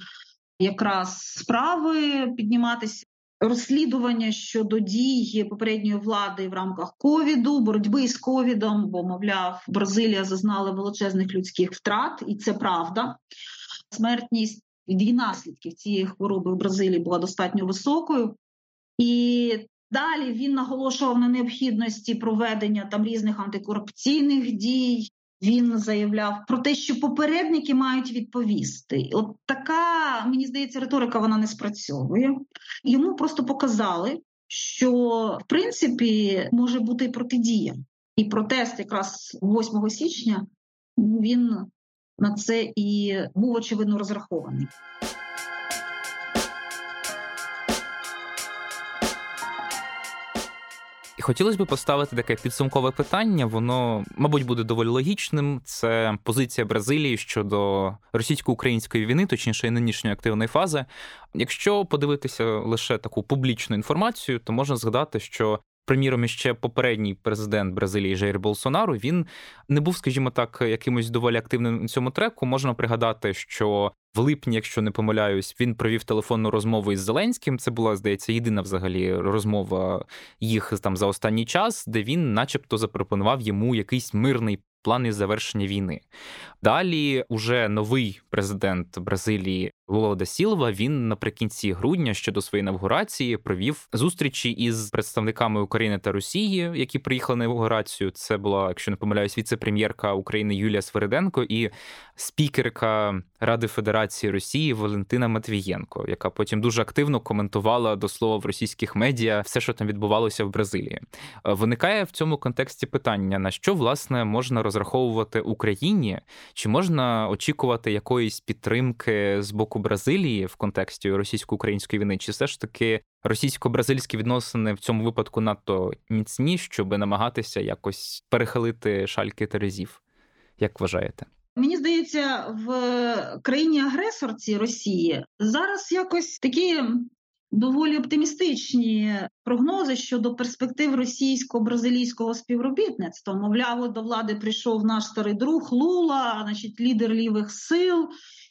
якраз справи підніматися. Розслідування щодо дій попередньої влади в рамках ковіду, боротьби з ковідом, бо мовляв, Бразилія зазнала величезних людських втрат, і це правда смертність її наслідків цієї хвороби в Бразилії була достатньо високою. І далі він наголошував на необхідності проведення там різних антикорупційних дій. Він заявляв про те, що попередники мають відповісти. От така, мені здається, риторика вона не спрацьовує. Йому просто показали, що в принципі може бути і протидія. І протест якраз 8 січня він на це і був очевидно розрахований. Хотілося б поставити таке підсумкове питання. Воно, мабуть, буде доволі логічним. Це позиція Бразилії щодо російсько-української війни, точніше нинішньої активної фази. Якщо подивитися лише таку публічну інформацію, то можна згадати, що приміром, іще попередній президент Бразилії Жейр Болсонару він не був, скажімо так, якимось доволі активним на цьому треку. Можна пригадати, що в липні, якщо не помиляюсь, він провів телефонну розмову із Зеленським. Це була, здається, єдина взагалі розмова їх там за останній час, де він, начебто, запропонував йому якийсь мирний плани завершення війни. Далі, уже новий президент Бразилії Лула де Сілва він наприкінці грудня щодо своєї інавгурації провів зустрічі із представниками України та Росії, які приїхали на інавгурацію. Це була, якщо не помиляюсь, віце-прем'єрка України Юлія Свериденко і спікерка Ради Федерації Росії Валентина Матвієнко, яка потім дуже активно коментувала до слова в російських медіа все, що там відбувалося в Бразилії. Виникає в цьому контексті питання: на що власне можна розраховувати Україні, чи можна очікувати якоїсь підтримки з боку Бразилії в контексті російсько-української війни, чи все ж таки російсько-бразильські відносини в цьому випадку надто міцні, щоб намагатися якось перехилити шальки терезів? Як вважаєте? Мені здається, в країні агресорці Росії зараз якось такі доволі оптимістичні прогнози щодо перспектив російсько-бразилійського співробітництва. Мовляв, до влади прийшов наш старий друг Лула, значить, лідер лівих сил.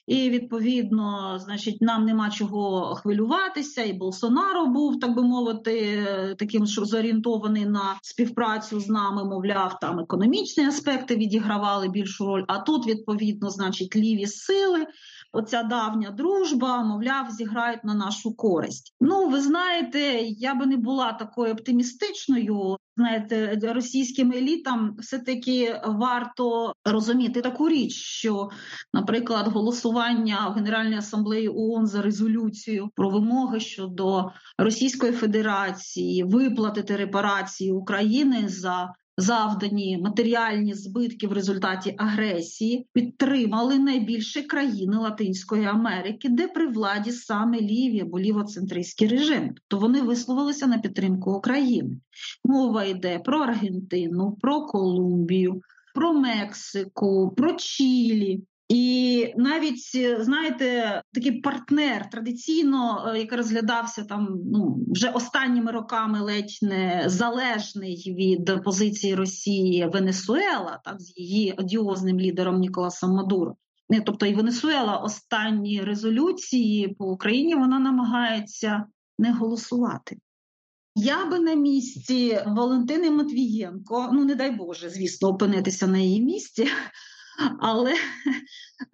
І відповідно, значить, нам нема чого хвилюватися. І Болсонаро був, так би мовити, таким що зорієнтований на співпрацю з нами, мовляв, там економічні аспекти відігравали більшу роль. А тут відповідно, значить, ліві сили оця давня дружба, мовляв, зіграють на нашу користь. Ну, ви знаєте, я би не була такою оптимістичною. Знаєте, російським елітам все-таки варто розуміти таку річ, що, наприклад, голосування в Генеральній асамблеї ООН за резолюцію про вимоги щодо Російської Федерації виплатити репарації України за завдані матеріальні збитки в результаті агресії підтримали найбільше країни Латинської Америки, де при владі саме ліві або лівоцентристський режим. То вони висловилися на підтримку України. Мова йде про Аргентину, про Колумбію, про Мексику, про Чилі. І навіть знаєте, такий партнер традиційно, е, який розглядався там ну вже останніми роками, ледь не залежний від позиції Росії Венесуела, так з її одіозним лідером Ніколасом Мадуро. Тобто і Венесуела останні резолюції по Україні вона намагається не голосувати. Я би на місці Валентини Матвієнко, ну не дай Боже, звісно, опинитися на її місці. Але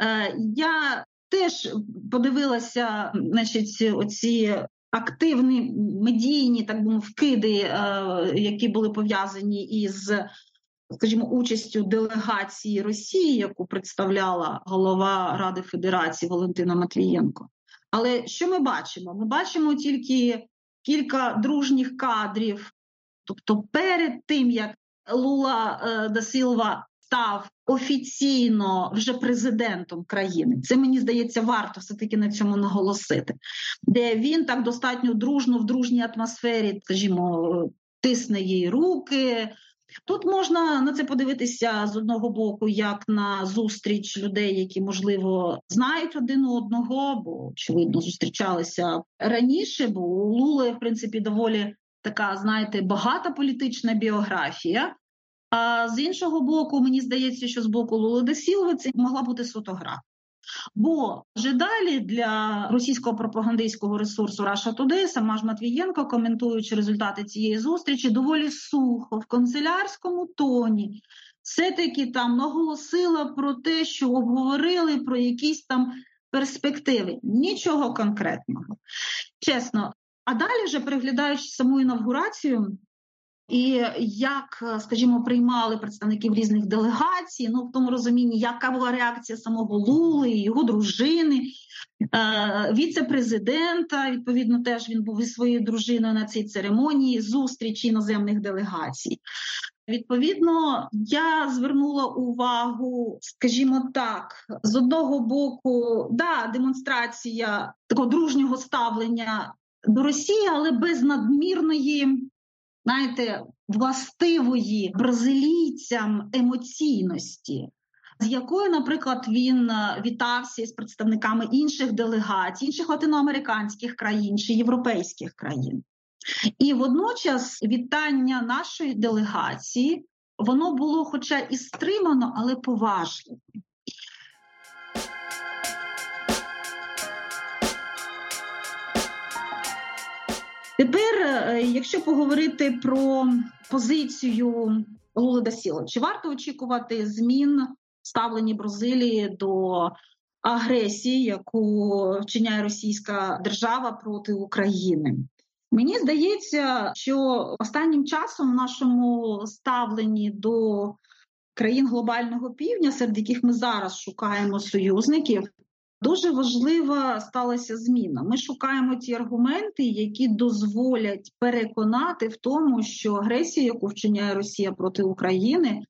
е, я теж подивилася, значить, оці активні медійні, так би мовити, вкиди, е, які були пов'язані із скажімо, участю делегації Росії, яку представляла голова Ради Федерації Валентина Матвієнко. Але що ми бачимо? Ми бачимо тільки кілька дружніх кадрів. Тобто, перед тим як Лула е, да Силва став офіційно вже президентом країни, це мені здається, варто все таки на цьому наголосити, де він так достатньо дружно в дружній атмосфері, скажімо, тисне їй руки. Тут можна на це подивитися з одного боку, як на зустріч людей, які можливо знають один одного, бо очевидно зустрічалися раніше. Бо у Лули, в принципі, доволі така, знаєте, багата політична біографія. А з іншого боку, мені здається, що з боку Лули Десілви це могла бути фотографія. Бо вже далі для російського пропагандистського ресурсу Раша Today сама ж Матвієнко, коментуючи результати цієї зустрічі, доволі сухо в канцелярському тоні, все-таки там наголосила про те, що обговорили про якісь там перспективи. Нічого конкретного. Чесно. А далі, вже переглядаючи саму інавгурацію, і як, скажімо, приймали представників різних делегацій, ну в тому розумінні, яка була реакція самого Лули, його дружини, е, віце-президента. Відповідно, теж він був із своєю дружиною на цій церемонії зустрічі іноземних делегацій. Відповідно, я звернула увагу, скажімо так, з одного боку, да, демонстрація такого дружнього ставлення до Росії, але без надмірної знаєте, властивої бразилійцям емоційності, з якою, наприклад, він е, вітався із представниками інших делегацій, інших латиноамериканських країн чи європейських країн. І водночас вітання нашої делегації воно було, хоча і стримано, але поважливо. Тепер, е, якщо поговорити про позицію Лули Дасіла, чи варто очікувати змін в ставленні Бразилії до агресії, яку вчиняє Російська держава проти України? Мені здається, що останнім часом в нашому ставленні до країн глобального півдня, серед яких ми зараз шукаємо союзників, Дуже важлива сталася зміна. Ми шукаємо ті аргументи, які дозволять переконати в тому, що агресія, яку вчиняє Росія проти України,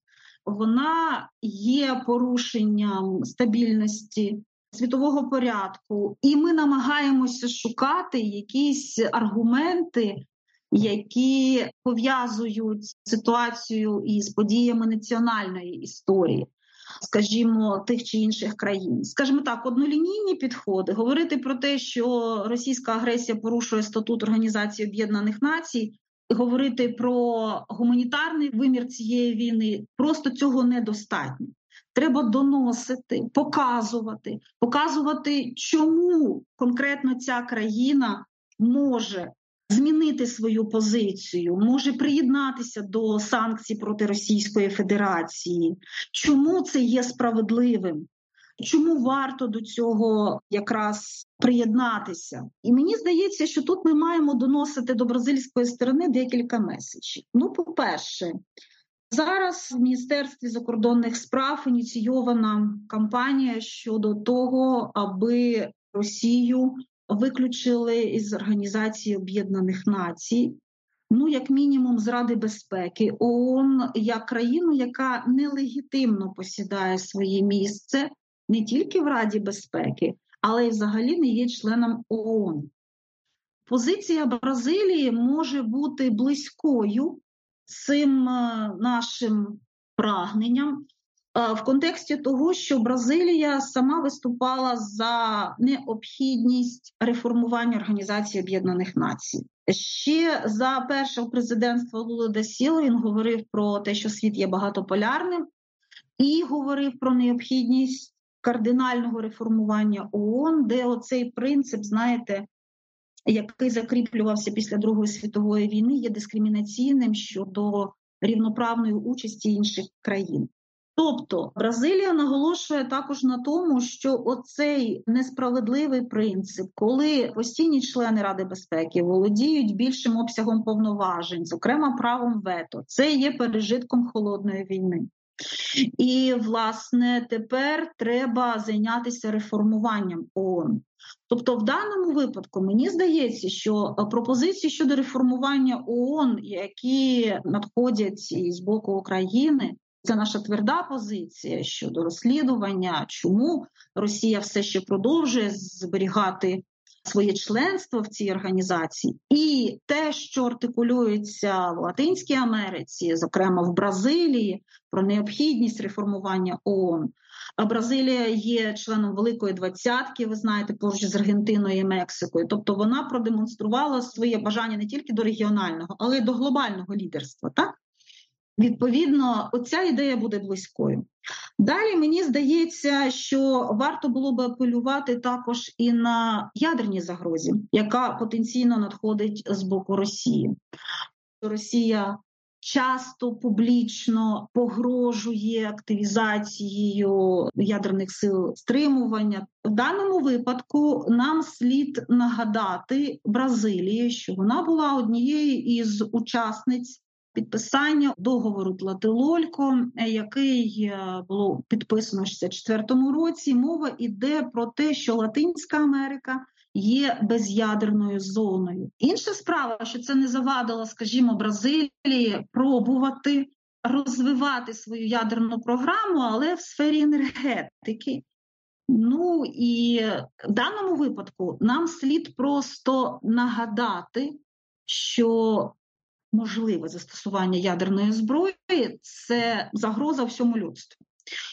вона є порушенням стабільності світового порядку, і ми намагаємося шукати якісь аргументи, які пов'язують ситуацію із подіями національної історії скажімо, тих чи інших країн. Скажімо так, однолінійні підходи говорити про те, що російська агресія порушує статут Організації Об'єднаних Націй. Говорити про гуманітарний вимір цієї війни просто цього недостатньо. Треба доносити, показувати, показувати, чому конкретно ця країна може змінити свою позицію, може приєднатися до санкцій проти Російської Федерації. Чому це є справедливим? Чому варто до цього якраз приєднатися? І мені здається, що тут ми маємо доносити до бразильської сторони декілька меседжів. Ну, по-перше, зараз в Міністерстві закордонних справ ініційована кампанія щодо того, аби Росію виключили із Організації Об'єднаних Націй, ну як мінімум з Ради безпеки ООН як країну, яка нелегітимно посідає своє місце не тільки в Раді безпеки, але й взагалі не є членом ООН. Позиція Бразилії може бути близькою цим е, нашим прагненням, в контексті того, що Бразилія сама виступала за необхідність реформування Організації Об'єднаних Націй. Ще за першого президентства Лули да Сіл він говорив про те, що світ є багатополярним, і говорив про необхідність кардинального реформування ООН, де оцей принцип, знаєте, який закріплювався після Другої світової війни, є дискримінаційним щодо рівноправної участі інших країн. Тобто Бразилія наголошує також на тому, що оцей несправедливий принцип, коли постійні члени Ради безпеки володіють більшим обсягом повноважень, зокрема правом вето, це є пережитком холодної війни. І, власне, тепер треба зайнятися реформуванням ООН. Тобто, в даному випадку мені здається, що пропозиції щодо реформування ООН, які надходять з боку України, це наша тверда позиція щодо розслідування, чому Росія все ще продовжує зберігати своє членство в цій організації, і те, що артикулюється в Латинській Америці, зокрема в Бразилії, про необхідність реформування ООН. А Бразилія є членом Великої двадцятки, ви знаєте, поруч з Аргентиною і Мексикою. Тобто вона продемонструвала своє бажання не тільки до регіонального, але й до глобального лідерства. Так Відповідно, оця ідея буде близькою. Далі мені здається, що варто було би апелювати також і на ядерній загрозі, яка потенційно надходить з боку Росії. Росія часто публічно погрожує активізацією ядерних сил стримування. В даному випадку нам слід нагадати Бразилії, що вона була однією із учасниць підписання договору Тлателолько, е, який е, було підписано в 64-му році. Мова йде про те, що Латинська Америка. Є без'ядерною зоною. Інша справа, що це не завадило, скажімо, Бразилії пробувати розвивати свою ядерну програму, але в сфері енергетики. Ну і в даному випадку нам слід просто нагадати, що можливе застосування ядерної зброї це загроза всьому людству.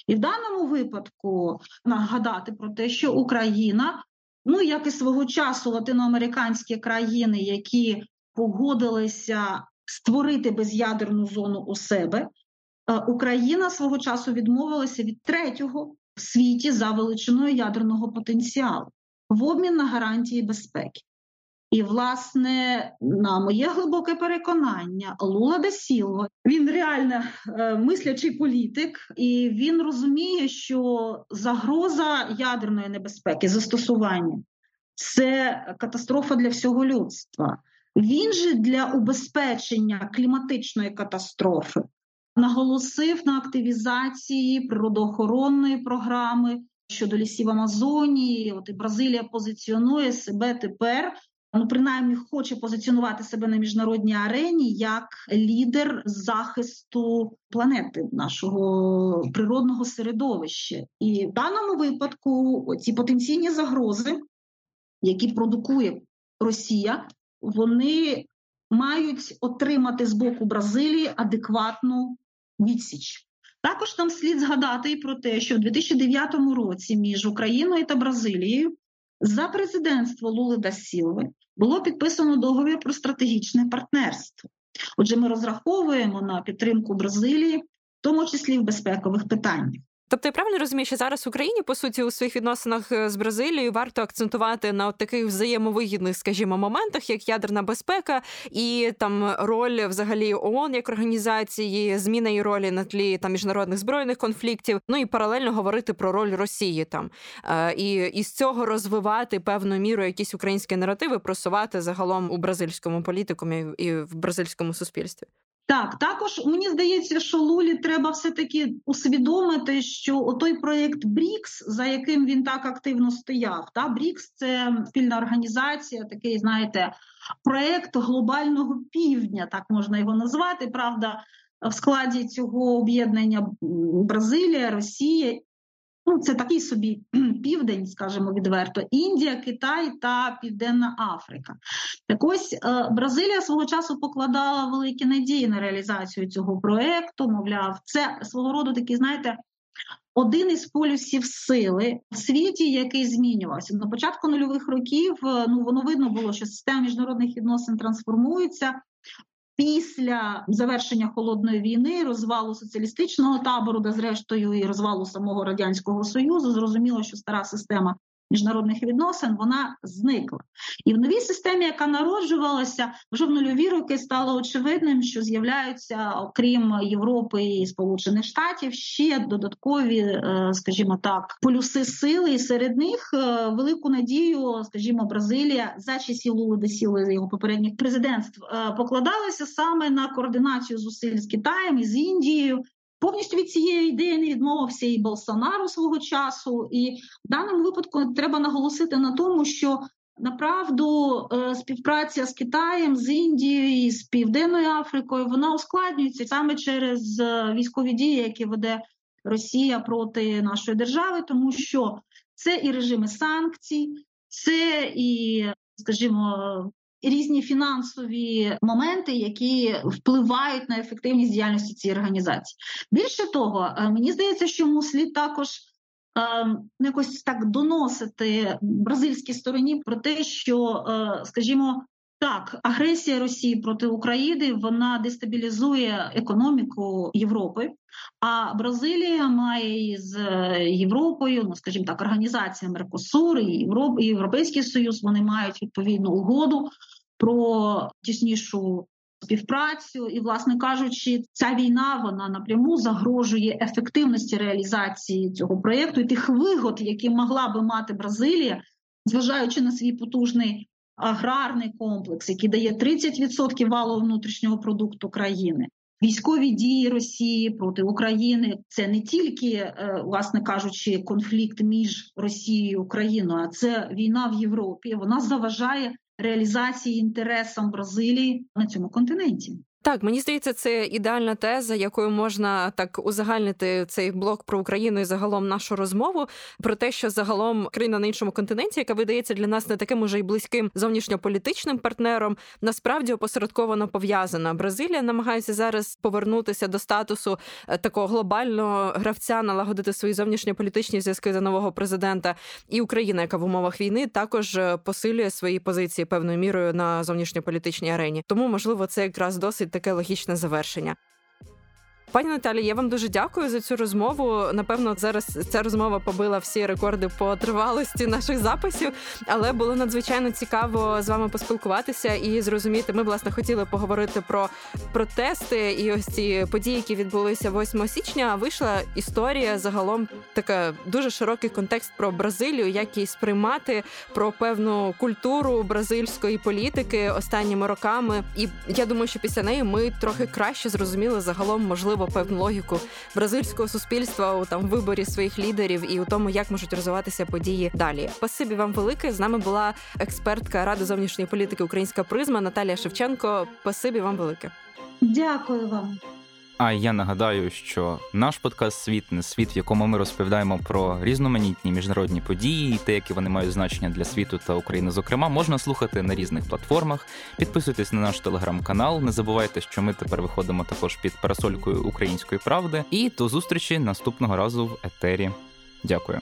І в даному випадку нагадати про те, що Україна, ну як і свого часу латиноамериканські країни, які погодилися створити без'ядерну зону у себе, е, Україна свого часу відмовилася від третього в світі за величиною ядерного потенціалу в обмін на гарантії безпеки. І, власне, на моє глибоке переконання, Лула де Сілва він реально е, мислячий політик, і він розуміє, що загроза ядерної небезпеки, застосування це катастрофа для всього людства. Він же для убезпечення кліматичної катастрофи наголосив на активізації природоохоронної програми щодо лісів Амазонії. От і Бразилія позиціонує себе тепер ну принаймні хоче позиціонувати себе на міжнародній арені як лідер захисту планети нашого природного середовища, і в даному випадку ці потенційні загрози, які продукує Росія, вони мають отримати з боку Бразилії адекватну відсіч. Також нам слід згадати і про те, що в 2009 році між Україною та Бразилією за президентство Лули да Сілви було підписано договір про стратегічне партнерство. Отже, ми розраховуємо на підтримку Бразилії, в тому числі в безпекових питаннях. Тобто я правильно розумію, що зараз Україні по суті у своїх відносинах е, з Бразилією варто акцентувати на таких взаємовигідних, скажімо, моментах, як ядерна безпека і там роль взагалі ООН як організації, зміна її ролі на тлі там міжнародних збройних конфліктів. Ну і паралельно говорити про роль Росії там е, і, і з цього розвивати певну міру якісь українські наративи, просувати загалом у бразильському політикумі і в бразильському суспільстві. Так, також мені здається, що Лулі треба все-таки усвідомити, що той проєкт Брікс, за яким він так активно стояв, та Брікс це спільна організація, такий, знаєте, проєкт глобального півдня, так можна його назвати. Правда, в складі цього об'єднання Бразилія, Росія Ну, це такий собі південь, скажімо відверто, Індія, Китай та Південна Африка. Так ось е, Бразилія свого часу покладала великі надії на реалізацію цього проекту. Мовляв, це свого роду такий, знаєте. Один із полюсів сили в світі, який змінювався на початку нульових років. Е, ну воно видно було, що система міжнародних відносин трансформується після завершення холодної війни, розвалу соціалістичного табору, де зрештою і розвалу самого радянського союзу, зрозуміло, що стара система міжнародних відносин, вона зникла. І в новій системі, яка народжувалася, вже в нульові роки стало очевидним, що з'являються, окрім Європи і Сполучених Штатів, ще додаткові, е, скажімо так, полюси сили, і серед них е, велику надію, скажімо, Бразилія за часів Лули де Сіли, його попередніх президентств е, покладалася саме на координацію зусиль з Китаєм і з Індією. Повністю від цієї ідеї не відмовився і Болсонару свого часу, і в даному випадку треба наголосити на тому, що направду е, співпраця з Китаєм, з Індією з Південною Африкою вона ускладнюється саме через е, військові дії, які веде Росія проти нашої держави, тому що це і режими санкцій, це і, скажімо, різні фінансові моменти, які впливають на ефективність діяльності цієї організації. Більше того, е, мені здається, що йому слід також е, якось так доносити бразильській стороні про те, що, е, скажімо, так, агресія Росії проти України вона дестабілізує економіку Європи. А Бразилія має з Європою, ну скажімо так, організація Меркосур і Європ, і Європейський Союз. Вони мають відповідну угоду про тіснішу співпрацю, і, власне кажучи, ця війна вона напряму загрожує ефективності реалізації цього проєкту і тих вигод, які могла би мати Бразилія, зважаючи на свій потужний аграрний комплекс, який дає 30% валового внутрішнього продукту країни. Військові дії Росії проти України це не тільки, е, власне кажучи, конфлікт між Росією і Україною, а це війна в Європі. Вона заважає реалізації інтересам Бразилії на цьому континенті. Так, мені здається, це ідеальна теза, якою можна так узагальнити цей блок про Україну і загалом нашу розмову про те, що загалом країна на іншому континенті, яка видається для нас не таким уже й близьким зовнішньополітичним партнером, насправді опосередковано пов'язана. Бразилія намагається зараз повернутися до статусу е, такого глобального гравця, налагодити свої зовнішньополітичні зв'язки за нового президента. І Україна, яка в умовах війни також е, посилює свої позиції певною мірою на зовнішньополітичній арені. Тому можливо це якраз досить таке логічне завершення. Пані Наталі, я вам дуже дякую за цю розмову. Напевно, зараз ця розмова побила всі рекорди по тривалості наших записів, але було надзвичайно цікаво з вами поспілкуватися і зрозуміти. Ми власне хотіли поговорити про протести і ось ці події, які відбулися 8 січня. Вийшла історія загалом така дуже широкий контекст про Бразилію, як її сприймати про певну культуру бразильської політики останніми роками. І я думаю, що після неї ми трохи краще зрозуміли загалом можливо можливо певну логіку бразильського суспільства у там виборі своїх лідерів і у тому, як можуть розвиватися події далі. Спасибі вам велике. З нами була експертка ради зовнішньої політики Українська призма Наталія Шевченко. Спасибі вам велике. Дякую вам. А я нагадаю, що наш подкаст Світ не світ, в якому ми розповідаємо про різноманітні міжнародні події, і те, які вони мають значення для світу та України. Зокрема, можна слухати на різних платформах. Підписуйтесь на наш телеграм-канал. Не забувайте, що ми тепер виходимо також під парасолькою української правди. І до зустрічі наступного разу в етері. Дякую.